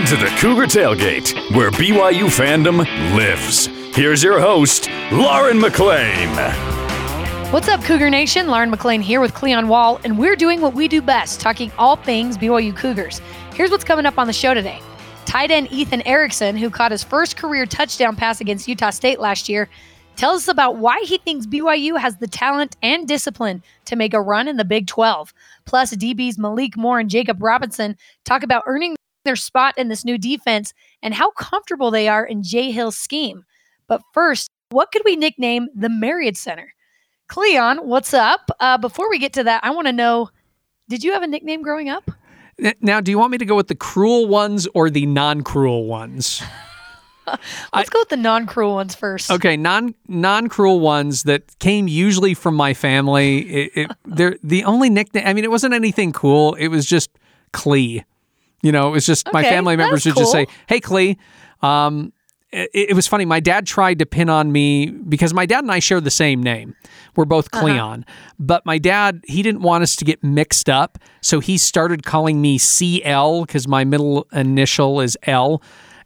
into the Cougar Tailgate, where BYU fandom lives. Here's your host, Lauren McLean. What's up, Cougar Nation? Lauren McLean here with Cleon Wall, and we're doing what we do best, talking all things BYU Cougars. Here's what's coming up on the show today. Tight end Ethan Erickson, who caught his first career touchdown pass against Utah State last year, tells us about why he thinks BYU has the talent and discipline to make a run in the Big 12. Plus, DBs Malik Moore and Jakob Robinson talk about earning their spot in this new defense and how comfortable they are in Jay Hill's scheme. But first, what could we nickname the Marriott Center? Cleon, what's up? Uh, before we get to that, I want to know did you have a nickname growing up? Now, do you want me to go with the cruel ones or the non cruel ones? Let's go with the non-cruel ones first. Okay, non non cruel ones that came usually from my family. It, it, they're the only nickname. I mean, it wasn't anything cool. It was just Clee. You know, it was just my family members would that's just say, "Hey, Clee." Um, it, it was funny. My dad tried to pin on me because my dad and I share the same name. We're both Uh-huh. Cleon, but my dad he didn't want us to get mixed up, so he started calling me CL because my middle initial is L,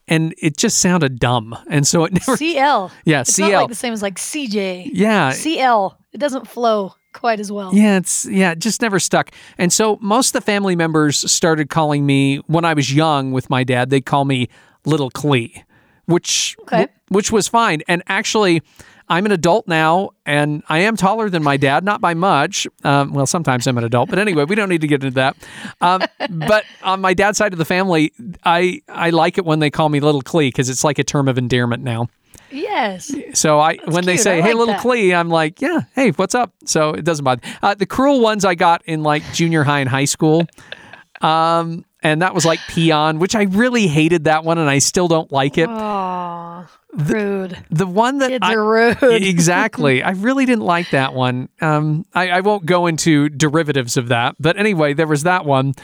and it just sounded dumb, and so it never. CL. Yeah, it's CL. not like the same as like CJ. Yeah, CL. It doesn't flow quite as well. Yeah, it's yeah, it just never stuck. And so most of the family members started calling me when I was young with my dad. They'd call me Little Clee, which Okay. which was fine. And actually, I'm an adult now, and I am taller than my dad, not by much. Um, well, sometimes I'm an adult, but anyway, we don't need to get into that. Um, but on my dad's side of the family, I I like it when they call me Little Clee because it's like a term of endearment now. Yes. So I, when they say, I "Hey, like little that. Clee," I'm like, "Yeah, hey, what's up?" So it doesn't bother. Uh, the cruel ones I got in like junior high and high school, um, and that was like peon, which I really hated that one, and I still don't like it. Aw, rude. The one that Kids I, are rude. exactly, I really didn't like that one. Um, I, I won't go into derivatives of that, but anyway, there was that one,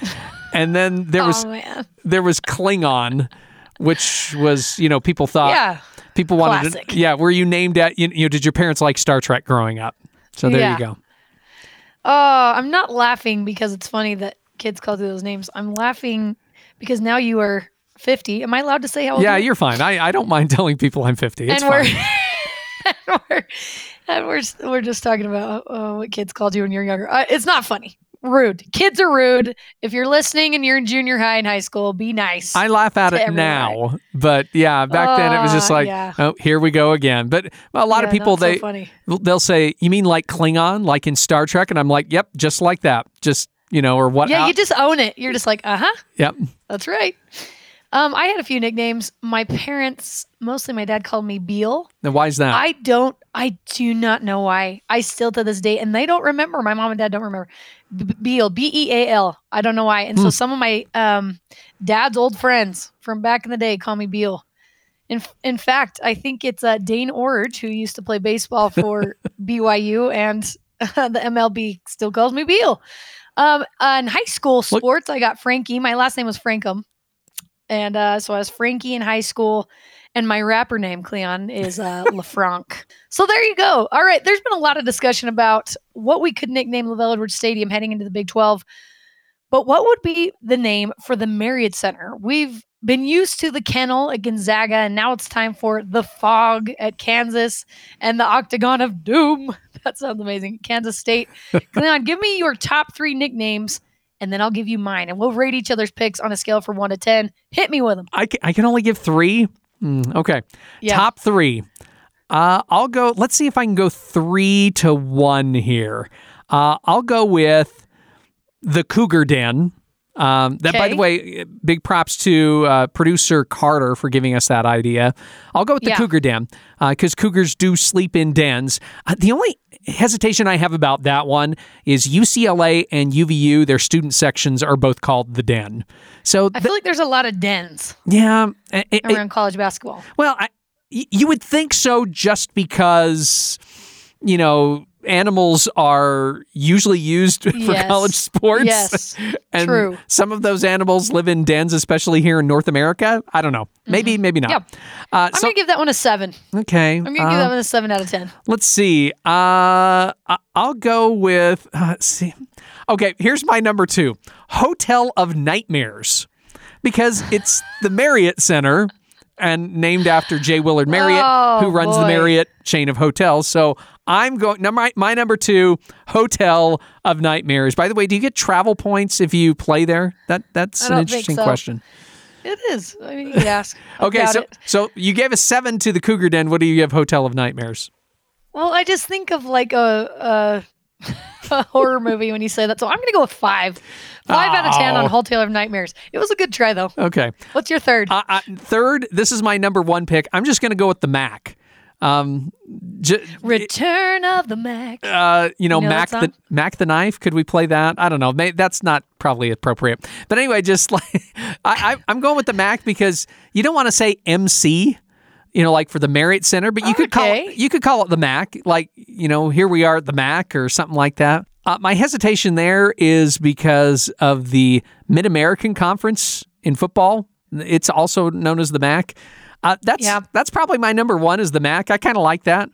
and then there was oh man. there was Klingon, which was you know people thought Yeah. People wanted Classic. to yeah were you named at you, you know did your parents like Star Trek growing up? So there Yeah. you go. Oh, I'm not laughing because it's funny that kids call you those names. I'm laughing because now you are 50. Am I allowed to say how old Yeah, you you're fine. I, I don't mind telling people I'm 50. It's and we're, fine. and we're and we're we're just talking about uh, what kids called you when you're younger. Uh, it's not funny. Rude. Kids are rude. If you're listening and you're in junior high and high school, be nice. I laugh at it everyone. now, but yeah, back then it was just Ah, like, yeah. oh, here we go again. But a lot of people so they funny. they'll say, "You mean like Klingon, like in Star Trek?" And I'm like, "Yep, just like that. Just you know, or what?" yeah, uh, you just own it. You're just like, uh huh. yep. That's right. Um, I had a few nicknames. My parents, mostly my dad, called me Beal. Now, why is that? I don't. I do not know why. I still to this day, and they don't remember. My mom and dad don't remember. B- Beal, B E A L. I don't know why. And Hmm. so some of my um, dad's old friends from back in the day call me Beal. In in fact, I think it's uh, Dane Iorg who used to play baseball for BYU, and the MLB still calls me Beal. Um, uh, in high school sports, I got Frankie. My last name was Frankum, and uh, so I was Frankie in high school. And my rapper name, Cleon, is uh, LaFranc. So there you go. All right. There's been a lot of discussion about what we could nickname LaVell Edwards Stadium heading into the Big 12. But what would be the name for the Marriott Center? We've been used to the kennel at Gonzaga, and now it's time for the Phog at Kansas and the Octagon of Doom. That sounds amazing. Kansas State. Cleon, give me your top three nicknames, and then I'll give you mine, and we'll rate each other's picks on a scale from one to 10. Hit me with them. I, ca- I can only give three. Hmm, okay. Yeah. Top three. Uh, I'll go. Let's see if I can go three to one here. Uh, I'll go with the Cougar Den. Um, that, by the way, big props to uh, producer Carter for giving us that idea. I'll go with the Yeah. Cougar Den because Cougars do sleep in dens. Uh, the only hesitation I have about that one is UCLA and UVU. Their student sections are both called the Den. So I feel like there's a lot of dens yeah, it- it- around college basketball. well, I, you would think so just because, you know, animals are usually used for Yes. college sports. Yes, and true. some of those animals live in dens, especially here in North America. I don't know. Maybe, maybe not. Mm-hmm. Yep. Uh, I'm so, gonna give that one a seven. okay. I'm gonna uh, give that one a seven out of ten. Let's see. Uh, I- I'll go with. Uh, let's see. Okay, here's my number two Hotel of Nightmares. because it's the Marriott Center and named after J. Willard Marriott, Oh, who runs the. Marriott chain of hotels. So I'm going. Now my, my number two hotel of nightmares. By the way, do you get travel points if you play there? That that's an interesting so. question. It is. I mean, you ask. Okay, so it. so you gave a seven to the Cougar Den. What do you give Hotel of Nightmares? Well, I just think of like a, a, a horror movie when you say that. So I'm going to go with five. Five out of 10 Oh. on Hotel of Nightmares. It was a good try, though. Okay. What's your third? Uh, uh, third, this is my number one pick. I'm just going to go with the Mac. Um, j- Return of the Mac. uh, you know, You know Mac the? Mac the knife. Could we play that? I don't know. May, that's not probably appropriate. But anyway, just like I, I, I'm going with the Mac because you don't want to say MC. You know, like for the Marriott Center, but you could call Okay. it, you could call it the Mac. Like you know, here we are at the Mac or something like that. Uh, my hesitation there is because of the Mid American Conference in football. It's also known as the MAC. Uh, that's Yeah. that's probably my number one is the Mac. I kind of like that.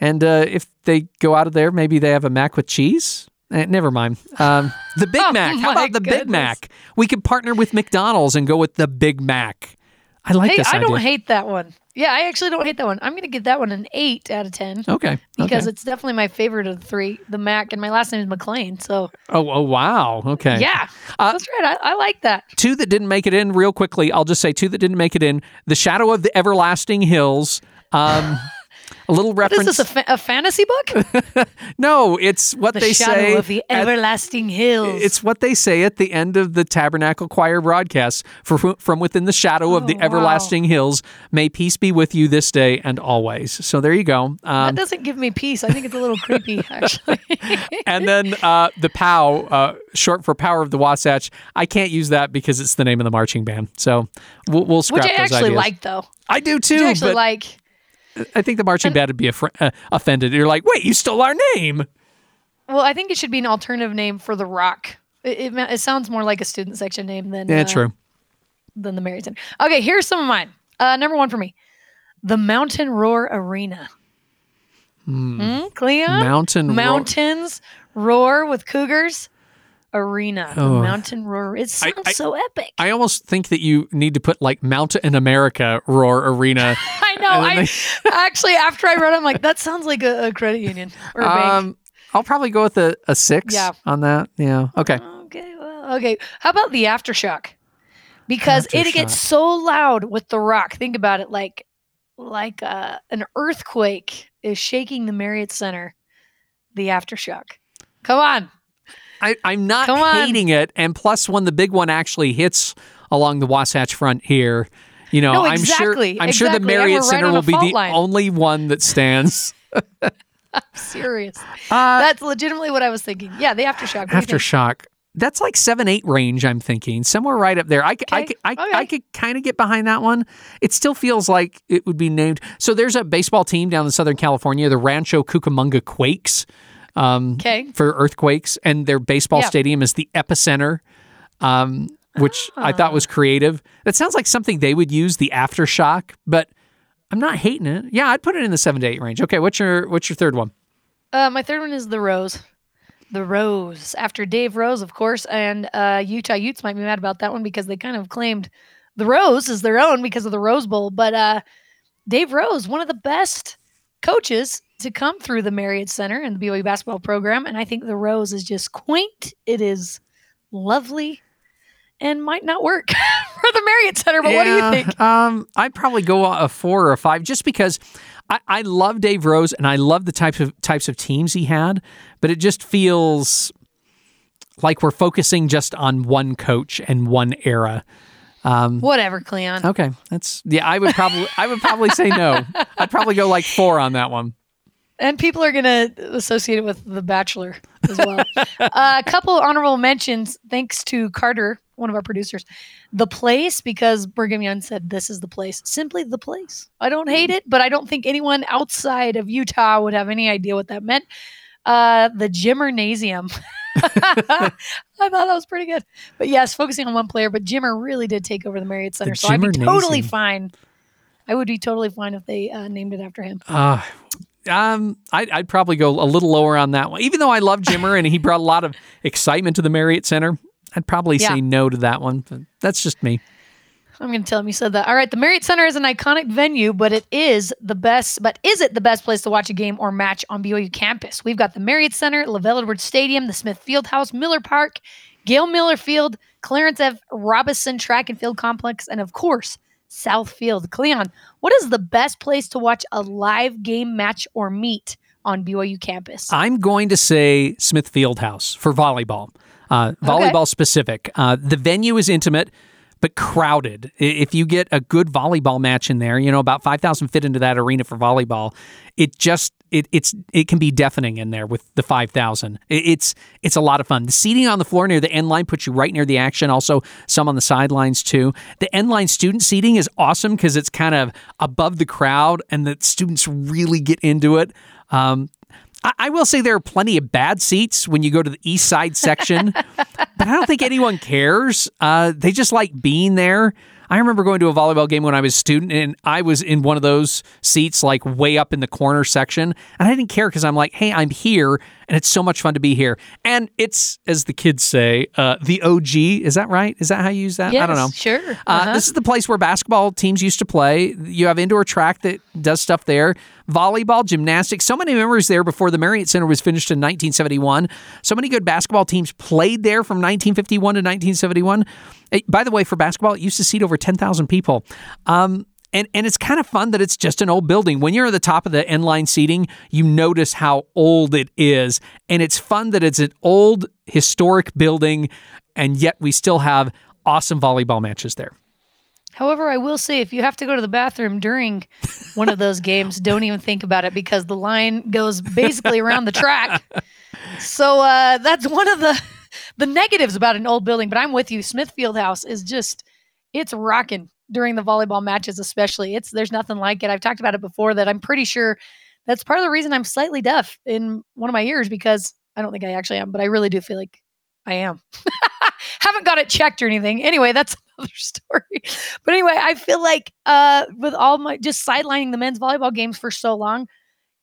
And uh, if they go out of there, maybe they have a Mac with cheese. Eh, never mind. Um, the Big Oh, Mac. How about the Big. Mac? We could partner with McDonald's and go with the Big Mac. I like Hey, this I idea. don't hate that one. Yeah, I actually don't hate that one. I'm going to give that one an eight out of 10 okay. because okay. it's definitely my favorite of the three, the Mac, and my last name is McLean. So, oh, oh wow. Okay. yeah, Uh, that's right. I, I like that. two that didn't make it in real quickly i'll just say two that didn't make it in the shadow of the everlasting hills um, a little What is reference this, a, fa- a fantasy book? no it's what they say. The they Shadow say of the at- Everlasting Hills. it's what they say at the end of the tabernacle choir broadcast for from within the shadow of the Oh, wow. everlasting hills may peace be with you this day and always so there you go that um, doesn't give me peace. I think it's a little creepy, actually. and then uh, the POW, uh, short for Power of the Wasatch. I can't use that because it's the name of the marching band. So we'll, we'll scrap Which I those actually ideas. like, though. I do Which I too, actually but like. I think the marching band would be affr- uh, offended. You're like, wait, you stole our name. Well, I think it should be an alternative name for the Rock. It, it, it sounds more like a student section name than Yeah, uh, true. than the Center. Okay, here's some of mine. Uh, number one for me, the Mountain Roar Arena. Hmm, Cleon? Mountain Roar- Mountains roar with cougars. Arena. Oh. Mountain Roar. It sounds I- so epic. I almost think that you need to put like Mountain in America Roar Arena. I know. And then I actually after I read, it, I'm like, that sounds like a, a credit union or a bank. um, I'll probably go with a, a six Yeah. on that. Yeah. Okay. Okay, well, okay. How about the aftershock? Because it gets so loud with the rock. Think about it, like like uh, an earthquake is shaking the Marriott Center. The aftershock. Come on. I, I'm not hating it. And plus, when the big one actually hits along the Wasatch Front here, you know, No, I'm sure I'm sure the Marriott right Center will be the line. only one that stands. Serious. Uh, That's legitimately what I was thinking. Yeah, the aftershock. What do you think? Aftershock. That's like seven, eight range. I'm thinking somewhere right up there. I, I, Okay, c- I, okay. I could kind of get behind that one. It still feels like it would be named. So there's a baseball team down in Southern California, the Rancho Cucamonga Quakes, um, Okay. for earthquakes, and their baseball Yeah. stadium is the epicenter, um, which I thought Ah. was creative. That sounds like something they would use the aftershock, but I'm not hating it. Yeah, I'd put it in the seven to eight range. Okay, what's your what's your third one? Uh, my third one is the Rose. The Rose. After Dave Rose, of course, and uh, Utah Utes might be mad about that one because they kind of claimed the Rose is their own because of the Rose Bowl. But uh, Dave Rose, one of the best coaches to come through the Marriott Center and the BYU basketball program. And I think the Rose is just quaint. It is lovely and might not work for the Marriott Center. But what do you think? Um, I'd probably go a four or a five, just because I, I love Dave Rose and I love the types of types of teams he had, but it just feels like we're focusing just on one coach and one era. Whatever, Cleon. Okay, that's yeah. I would probably I would probably say no. I'd probably go like four on that one. And people are going to associate it with The Bachelor as well. uh, a couple honorable mentions, thanks to Carter, one of our producers. The Place, because Brigham Young said, This is the place. Simply the place. I don't hate it, but I don't think anyone outside of Utah would have any idea what that meant. Uh, the Jimmernasium. I thought that was pretty good. But yes, focusing on one player, but Jimmer really did take over the Marriott Center. so I'd be totally fine. I would be totally fine if they uh, named it after him. Uh, um, I'd, I'd probably go a little lower on that one. Even though I love Jimmer and he brought a lot of excitement to the Marriott Center, I'd probably Yeah. say no to that one. But that's just me. I'm going to tell him you said that. All right, the Marriott Center is an iconic venue, but it is the best. But is it the best place to watch a game or match on BYU campus? We've got the Marriott Center, LaVell Edwards Stadium, the Smith Fieldhouse, Miller Park, Gail Miller Field, Clarence F. Robison Track and Field Complex, and of course, South Field. Cleon, what is the best place to watch a live game match or meet on BYU campus? I'm going to say Smith Fieldhouse for volleyball, uh, volleyball okay. specific. Uh, the venue is intimate but crowded. If you get a good volleyball match in there, you know, about 5,000 fit into that arena for volleyball, it just it it's it can be deafening in there with the 5,000. It's it's a lot of fun. The seating on the floor near the end line puts you right near the action. Also, some on the sidelines too. The end line student seating is awesome because it's kind of above the crowd, and the students really get into it. Um, I, will say there are plenty of bad seats when you go to the east side section, but I don't think anyone cares. Uh, they just like being there. I remember going to a volleyball game when I was a student, and I was in one of those seats, like way up in the corner section, and I didn't care because I'm like, hey, I'm here, and it's so much fun to be here. And it's, as the kids say, uh, the OG. Is that right? Is that how you use that? Yes, I don't know. Sure. Uh, uh-huh. Uh, this is the place where basketball teams used to play. You have indoor track that does stuff there. Volleyball, gymnastics, so many memories there before the Marriott Center was finished in 1971. So many good basketball teams played there from 1951 to 1971. It, by the way, for basketball, it used to seat over 10,000 people. Um, and and it's kind of fun that it's just an old building. When you're at the top of the end line seating, you notice how old it is, and it's fun that it's an old historic building, and yet we still have awesome volleyball matches there. However, I will say if you have to go to the bathroom during one of those games, don't even think about it because the line goes basically around the track. So uh, that's one of the the negatives about an old building. But I'm with you. Smith Fieldhouse is just it's rocking during the volleyball matches, especially. It's there's nothing like it. I've talked about it before that I'm pretty sure that's part of the reason I'm slightly deaf in one of my ears because I don't think I actually am, but I really do feel like I am. Haven't got it checked or anything. Anyway, that's another story. But anyway, I feel like uh, with all my just sidelining the men's volleyball games for so long,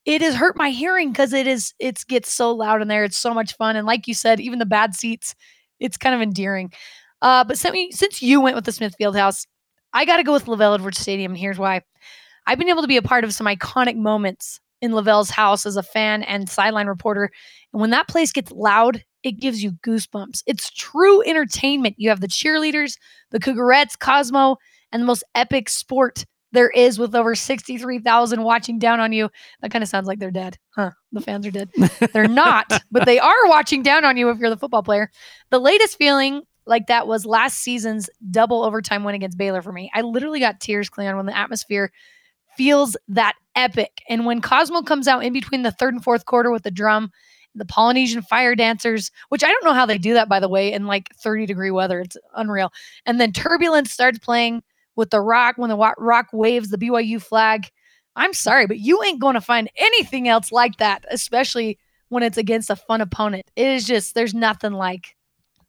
it has hurt my hearing because it is it gets so loud in there. It's so much fun, and like you said, even the bad seats, it's kind of endearing. Uh, but since, since you went with the Smith Fieldhouse, I got to go with LaVell Edwards Stadium. and Here's why. I've been able to be a part of some iconic moments in LaVell's house as a fan and sideline reporter. And when that place gets loud, it gives you goosebumps. It's true entertainment. You have the cheerleaders, the Cougarettes, Cosmo, and the most epic sport there is with over 63,000 watching down on you. That kind of sounds like they're dead. Huh. The fans are dead. they're not, but they are watching down on you if you're the football player. The latest feeling like that was last season's double overtime win against Baylor for me. I literally got tears, Cleon, when the atmosphere feels that epic. And when Cosmo comes out in between the third and fourth quarter with the drum, the Polynesian fire dancers, which I don't know how they do that, by the way, in like 30 degree weather. It's unreal. And then Turbulence starts playing with the rock when the rock waves the BYU flag. I'm sorry, but you ain't going to find anything else like that, especially when it's against a fun opponent. It is just, there's nothing like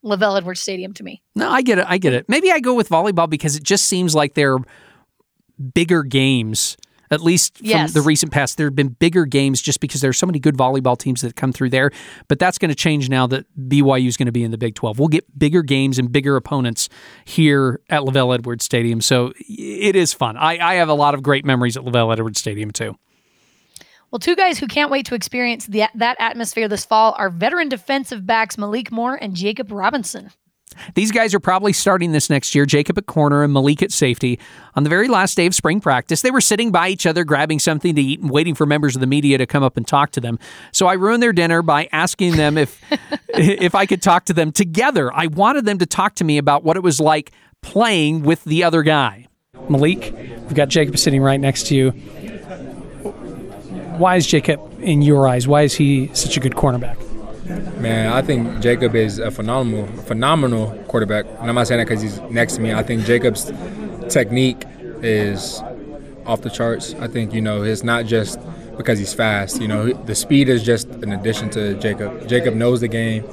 LaVell Edwards Stadium to me. No, I get it. I get it. Maybe I go with volleyball because it just seems like they're bigger games. At least from yes. the recent past, there have been bigger games just because there are so many good volleyball teams that come through there. But that's going to change now that BYU is going to be in the Big 12. We'll get bigger games and bigger opponents here at LaVell Edwards Stadium. So it is fun. I, I have a lot of great memories at LaVell Edwards Stadium, too. Well, two guys who can't wait to experience the, that atmosphere this fall are veteran defensive backs Malik Moore and Jakob Robinson. These guys are probably starting this next year, Jakob at corner and Malik at safety. On the very last day of spring practice, they were sitting by each other, grabbing something to eat and waiting for members of the media to come up and talk to them. So I ruined their dinner by asking them if if I could talk to them together. I wanted them to talk to me about what it was like playing with the other guy. Malik, we've got Jakob sitting right next to you why is Jakob in your eyes? Why is he such a good cornerback? Man, I think Jakob is a phenomenal, phenomenal quarterback. And I'm not saying that because he's next to me. I think Jakob's technique is off the charts. I think you know it's not just because he's fast. You know, the speed is just an addition to Jakob. Jakob knows the game.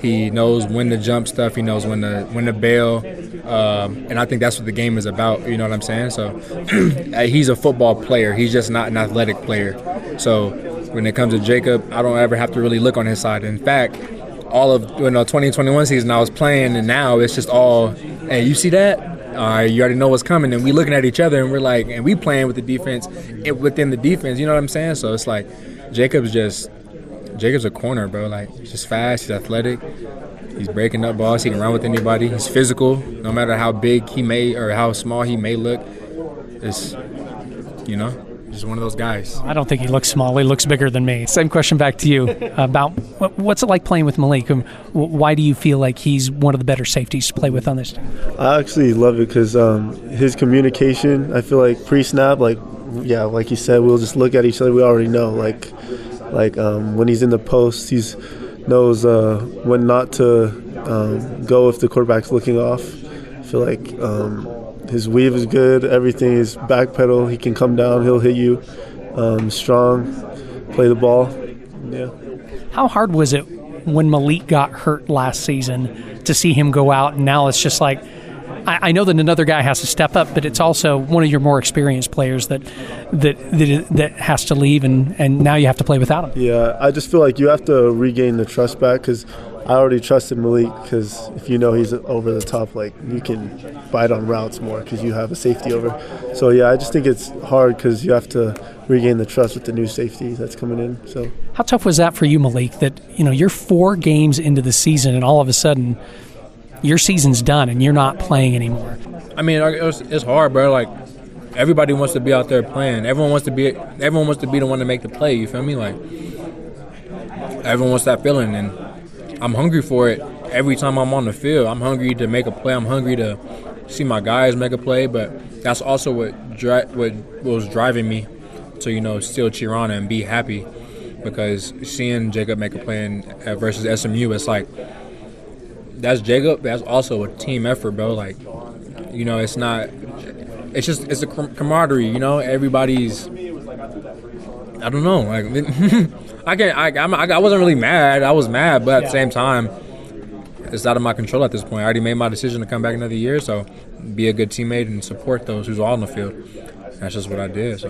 He knows when to jump stuff. He knows when to when to bail, um, and I think that's what the game is about. You know what I'm saying? So he's a football player. He's just not an athletic player. So when it comes to Jakob, I don't ever have to really look on his side. In fact, all of you know 2021 season I was playing, and now it's just all, hey, you see that? right, you already know what's coming, and we looking at each other, and we're like, and we playing with the defense within the defense. You know what I'm saying? So it's like Jakob's just Jakob's a corner, bro. Like he's just fast, he's athletic, he's breaking up balls, he can run with anybody, he's physical. No matter how big he may or how small he may look, it's you know just one of those guys. I don't think he looks small. He looks bigger than me. Same question back to you about what's it like playing with Malik? Why do you feel like he's one of the better safeties to play with on this team? I actually love it because um, his communication. I feel like pre-snap, like yeah, like you said, we'll just look at each other. We already know, like like um, when he's in the post, he's knows uh, when not to um, go if the quarterback's looking off. I feel like um, his weave is good. Everything is back pedal. He can come down. He'll hit you. Um, strong. Play the ball. Yeah. How hard was it when Malik got hurt last season to see him go out? And now it's just like, I, I know that another guy has to step up, but it's also one of your more experienced players that that that, that has to leave, and, and now you have to play without him. Yeah, I just feel like you have to regain the trust back because I already trusted Malik because if you know he's over the top, like you can bite on routes more because you have a safety over. So yeah, I just think it's hard because you have to regain the trust with the new safety that's coming in. So how tough was that for you, Malik? That you know you're four games into the season and all of a sudden your season's done and you're not playing anymore. I mean, it's, it's hard, bro. Like everybody wants to be out there playing. Everyone wants to be. Everyone wants to be the one to make the play. You feel me? Like everyone wants that feeling and I'm hungry for it every time I'm on the field. I'm hungry to make a play. I'm hungry to see my guys make a play. But that's also what dri- what was driving me to you know still cheer on and be happy because seeing Jakob make a play in, uh, versus SMU, it's like that's Jakob. That's also a team effort, bro. Like you know, it's not. It's just it's a camaraderie. You know, everybody's. I don't know. Like I can't. I, I'm, I, wasn't really mad. I was mad, but at yeah. the same time, it's out of my control at this point. I already made my decision to come back another year, so be a good teammate and support those who's all in the field. That's just what I did. So.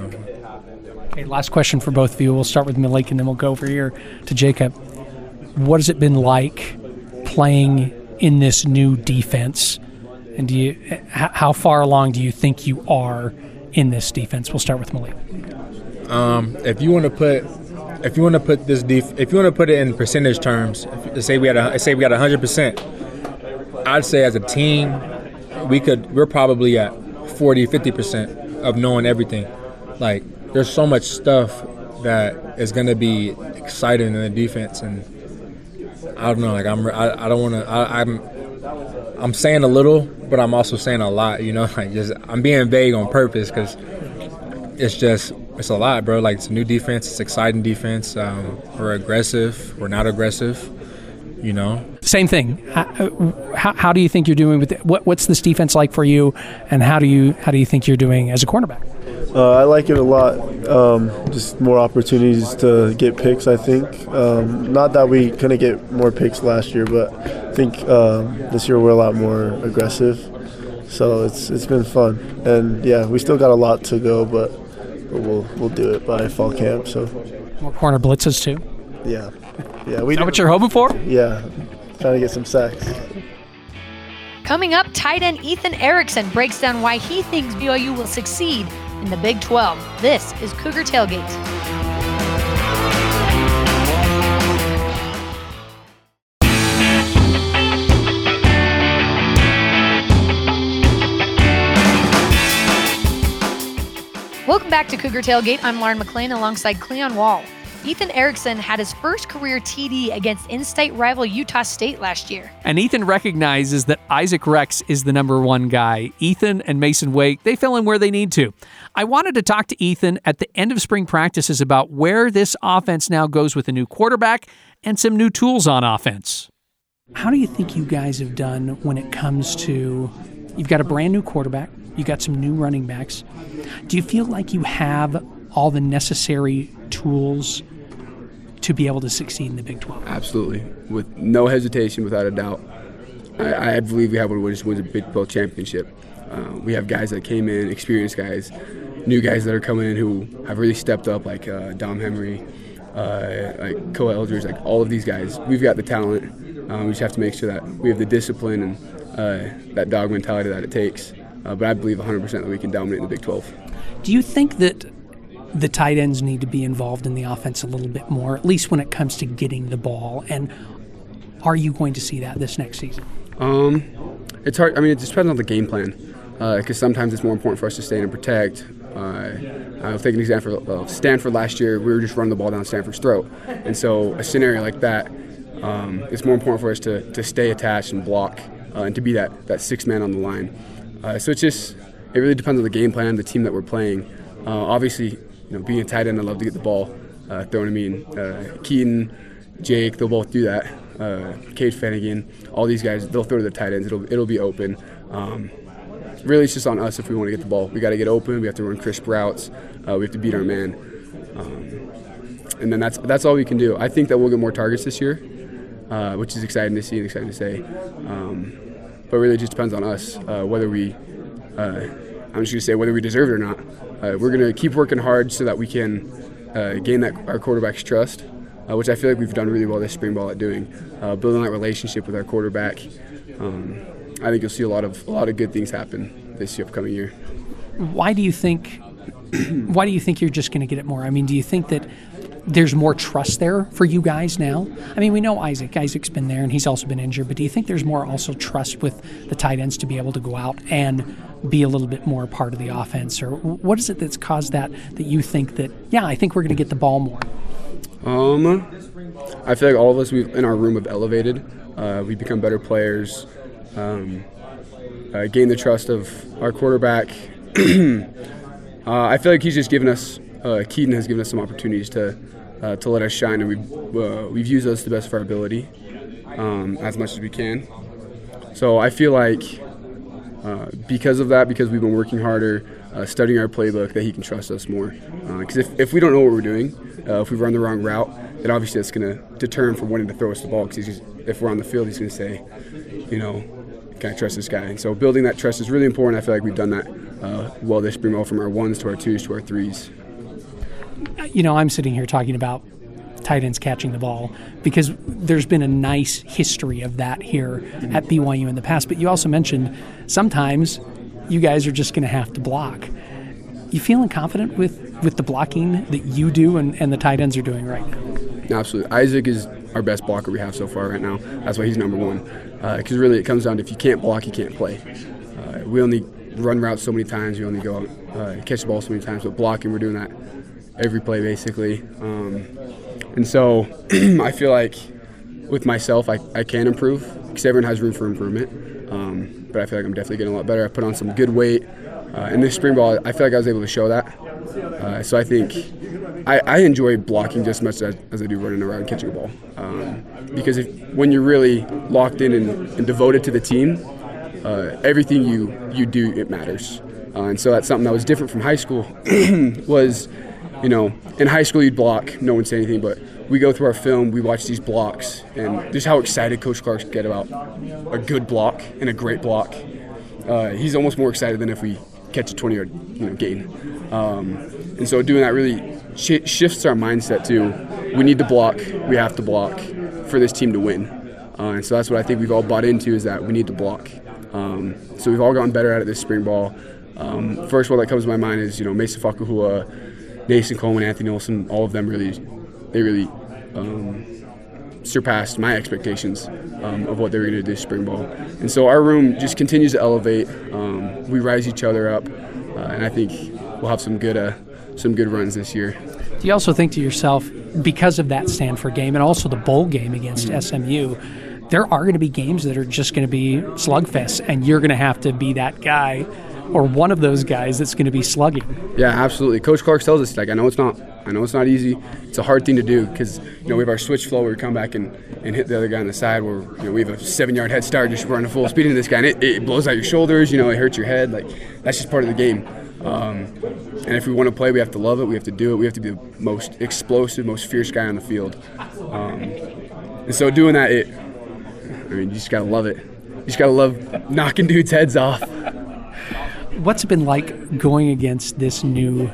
Okay, last question for both of you. We'll start with Malik and then we'll go over here to Jakob. What has it been like playing in this new defense? And do you, how far along do you think you are in this defense? We'll start with Malik. Um, if you want to put if you want to put this def- if you want to put it in percentage terms, if, say we had a, say we got hundred percent, I'd say as a team, we could we're probably at 40, 50 percent of knowing everything. Like there's so much stuff that is going to be exciting in the defense, and I don't know. Like I'm I, I don't want to I'm I'm saying a little, but I'm also saying a lot. You know, like just I'm being vague on purpose because it's just it's a lot, bro. Like it's a new defense. It's exciting defense. Um, we're aggressive. We're not aggressive. You know. Same thing. How, how do you think you're doing with it? What, what's this defense like for you, and how do you how do you think you're doing as a cornerback? Uh, I like it a lot. Um, just more opportunities to get picks. I think. Um, not that we couldn't get more picks last year, but I think um, this year we're a lot more aggressive. So it's it's been fun, and yeah, we still got a lot to go, but but we'll we'll do it by fall camp. So more corner blitzes too. Yeah, yeah. We Is that what you're hoping for? Yeah, trying to get some sacks. Coming up, tight end Ethan Erickson breaks down why he thinks BYU will succeed in the Big 12. This is Cougar Tailgate. Back to Cougar Tailgate. I'm Lauren McLean alongside Cleon Wall. Ethan Erickson had his first career TD against in state rival Utah State last year. And Ethan recognizes that Isaac Rex is the number one guy. Ethan and Masen Wake, they fill in where they need to. I wanted to talk to Ethan at the end of spring practices about where this offense now goes with a new quarterback and some new tools on offense. How do you think you guys have done when it comes to you've got a brand new quarterback, you got some new running backs. Do you feel like you have all the necessary tools to be able to succeed in the Big 12? Absolutely. With no hesitation, without a doubt. I, I believe we have one just wins a Big 12 championship. Uh, we have guys that came in, experienced guys, new guys that are coming in who have really stepped up, like uh, Dom Henry, uh, like Koa Eldredge, like all of these guys. We've got the talent. Um, we just have to make sure that we have the discipline and uh, that dog mentality that it takes uh, but I believe 100% that we can dominate in the Big 12. Do you think that the tight ends need to be involved in the offense a little bit more, at least when it comes to getting the ball? And are you going to see that this next season? Um, it's hard. I mean, it just depends on the game plan. Because uh, sometimes it's more important for us to stay and protect. Uh, I'll take an example of Stanford last year. We were just running the ball down Stanford's throat, and so a scenario like that, um, it's more important for us to, to stay attached and block, uh, and to be that that six man on the line. Uh, so it's just it really depends on the game plan, the team that we're playing. Uh, obviously, you know, being a tight end, I love to get the ball uh, thrown to me. And, Kedon, Jake, they'll both do that. Uh, Cade Fennegan, all these guys, they'll throw to the tight ends. It'll it'll be open. Um, really, it's just on us if we want to get the ball. We got to get open. We have to run crisp routes. Uh, we have to beat our man. Um, and then that's that's all we can do. I think that we'll get more targets this year, uh, which is exciting to see and exciting to say. Um, but really, just depends on us uh, whether we. Uh, I'm just to say whether we deserve it or not. Uh, we're to keep working hard so that we can uh, gain that our quarterback's trust, which I feel like we've done really well this spring ball at doing, building that relationship with our quarterback. Um, I think you'll see a lot of a lot of good things happen this upcoming year. Why do you think? why do you think you're just going to get it more? I mean, do you think that there's more trust there for you guys now? I mean, we know Isaac. Isaac's been there, and he's also been injured. But do you think there's more also trust with the tight ends to be able to go out and be a little bit more part of the offense, or what is it that's caused that? That you think that? Yeah, I think we're going to get the ball more. Um, I feel like all of us we've in our room have elevated. Uh, we've become better players um, uh, gain the trust of our quarterback. uh, I feel like he's just given us, uh, Kedon has given us some opportunities to uh, to let us shine, and we've uh, we've used those to the best of our ability um, as much as we can. So I feel like uh, because of that, because we've been working harder, studying our playbook, that he can trust us more. Because if, if we don't know what we're doing, if we run the wrong route, then obviously that's going to deter him from wanting to throw us the ball. Because if we're on the field, he's going to say, you know, can I trust this guy? And so building that trust is really important. I feel like we've done that uh, well this spring, from our ones to our twos to our threes. You know, I'm sitting here talking about tight ends catching the ball because there's been a nice history of that here at BYU in the past. But you also mentioned sometimes you guys are just going to have to block. You feeling confident with, with the blocking that you do and, and the tight ends are doing right now? Absolutely. Isaac is our best blocker we have so far right now. That's why he's number one because uh, really it comes down to if you can't block, you can't play. Uh, we only run routes so many times, we only go uh, catch the ball so many times, but blocking, we're doing that every play basically. Um, and so I feel like with myself, I, I can improve because everyone has room for improvement. Um, but I feel like I'm definitely getting a lot better. I put on some good weight. Uh, in this spring ball, I feel like I was able to show that. Uh, so I think I, I, enjoy blocking just as much as, as, I do running around catching a ball. Um, because if, when you're really locked in and, and devoted to the team, uh, everything you, you do, it matters. Uh, and so that's something that was different from high school was, you know, in high school you'd block, no one say anything, but we go through our film, we watch these blocks, and just how excited Coach Clark's get about a good block and a great block. Uh, he's almost more excited than if we catch a 20 yard you know, gain. Um, and so doing that really sh- shifts our mindset to we need to block, we have to block for this team to win. Uh, and so that's what I think we've all bought into is that we need to block. Um, so we've all gotten better at it this spring ball. Um, first one that comes to my mind is you know Mesa Fakuhua, Nason Coleman, Anthony Olson. All of them really, they really um, surpassed my expectations um, of what they were going to do this spring ball. And so our room just continues to elevate. Um, we rise each other up, uh, and I think we'll have some good uh, some good runs this year. Do you also think to yourself, because of that Stanford game and also the bowl game against mm-hmm. SMU, there are going to be games that are just going to be slugfests, and you're going to have to be that guy or one of those guys that's going to be slugging. Yeah, absolutely. Coach Clark tells us like, I know it's not, I know it's not easy. It's a hard thing to do because you know we have our switch flow where we come back and, and hit the other guy on the side where you know we have a seven yard head start just running full speed into this guy and it, it blows out your shoulders. You know, it hurts your head. Like that's just part of the game. Um, and if we want to play, we have to love it. We have to do it. We have to be the most explosive, most fierce guy on the field. Um, and so doing that, it, I mean, you just gotta love it. You just gotta love knocking dudes' heads off. What's it been like going against this new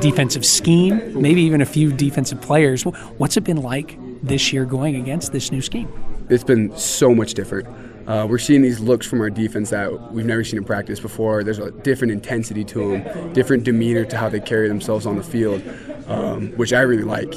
defensive scheme? Maybe even a few defensive players. What's it been like this year going against this new scheme? It's been so much different. Uh, we're seeing these looks from our defense that we've never seen in practice before. There's a different intensity to them, different demeanor to how they carry themselves on the field, um, which I really like.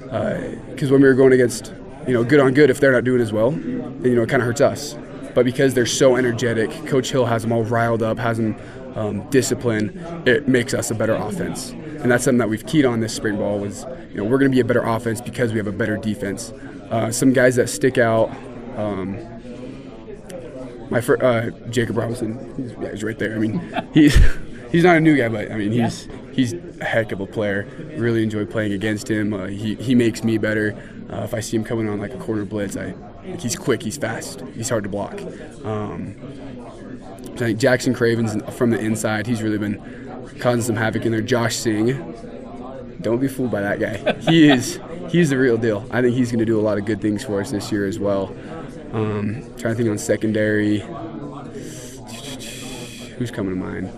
Because when we were going against, you know, good on good, if they're not doing as well, then you know it kind of hurts us. But because they're so energetic, Coach Hill has them all riled up, has them um, disciplined. It makes us a better offense, and that's something that we've keyed on this spring ball. Was you know we're going to be a better offense because we have a better defense. Uh, some guys that stick out. Um, my fir- uh, Jakob Robinson, he's, yeah, he's right there. I mean, he's he's not a new guy, but I mean he's he's a heck of a player. Really enjoy playing against him. Uh, he he makes me better. Uh, if I see him coming on like a corner blitz, I like he's quick, he's fast, he's hard to block. Um, I think Jackson Cravens from the inside, he's really been causing some havoc in there. Josh Singh, don't be fooled by that guy. He is he's the real deal. I think he's going to do a lot of good things for us this year as well. Um, trying to think on secondary. Who's coming to mind?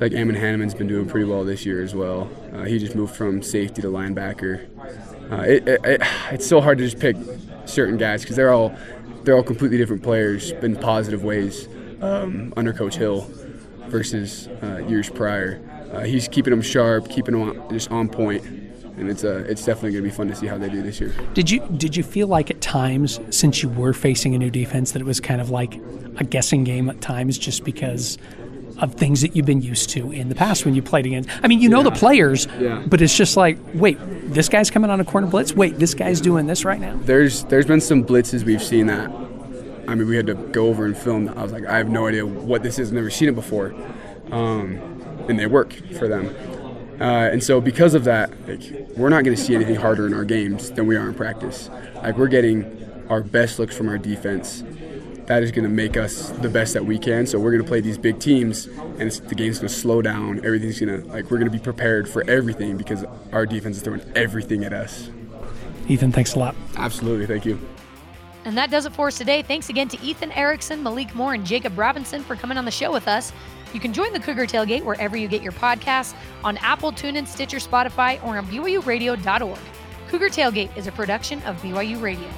Like Ammon Hannemann's been doing pretty well this year as well. Uh, he just moved from safety to linebacker. Uh, it, it, it, it's so hard to just pick certain guys because they're all they're all completely different players in positive ways um, under Coach Hill versus uh, years prior. Uh, he's keeping them sharp, keeping them on, just on point, and it's uh, it's definitely going to be fun to see how they do this year. Did you did you feel like at times, since you were facing a new defense, that it was kind of like a guessing game at times, just because of things that you've been used to in the past when you played against? I mean, you know the players, Yeah. but it's just like, wait, this guy's coming on a corner blitz. Wait, this guy's doing this right now. There's there's been some blitzes we've seen that. I mean, we had to go over and film. I was like, I have no idea what this is. I've Never seen it before, um, and they work for them. Uh, and so because of that, like, we're not going to see anything harder in our games than we are in practice. Like we're getting our best looks from our defense. That is going to make us the best that we can. So we're going to play these big teams, and it's, the game's going to slow down. Everything's going to like we're going to be prepared for everything because our defense is throwing everything at us. Ethan, thanks a lot. Absolutely, thank you. And that does it for us today. Thanks again to Ethan Erickson, Malik Moore, and Jakob Robinson for coming on the show with us. You can join the Cougar Tailgate wherever you get your podcasts on Apple, TuneIn, Stitcher, Spotify, or on BYURadio.org. Cougar Tailgate is a production of BYU Radio.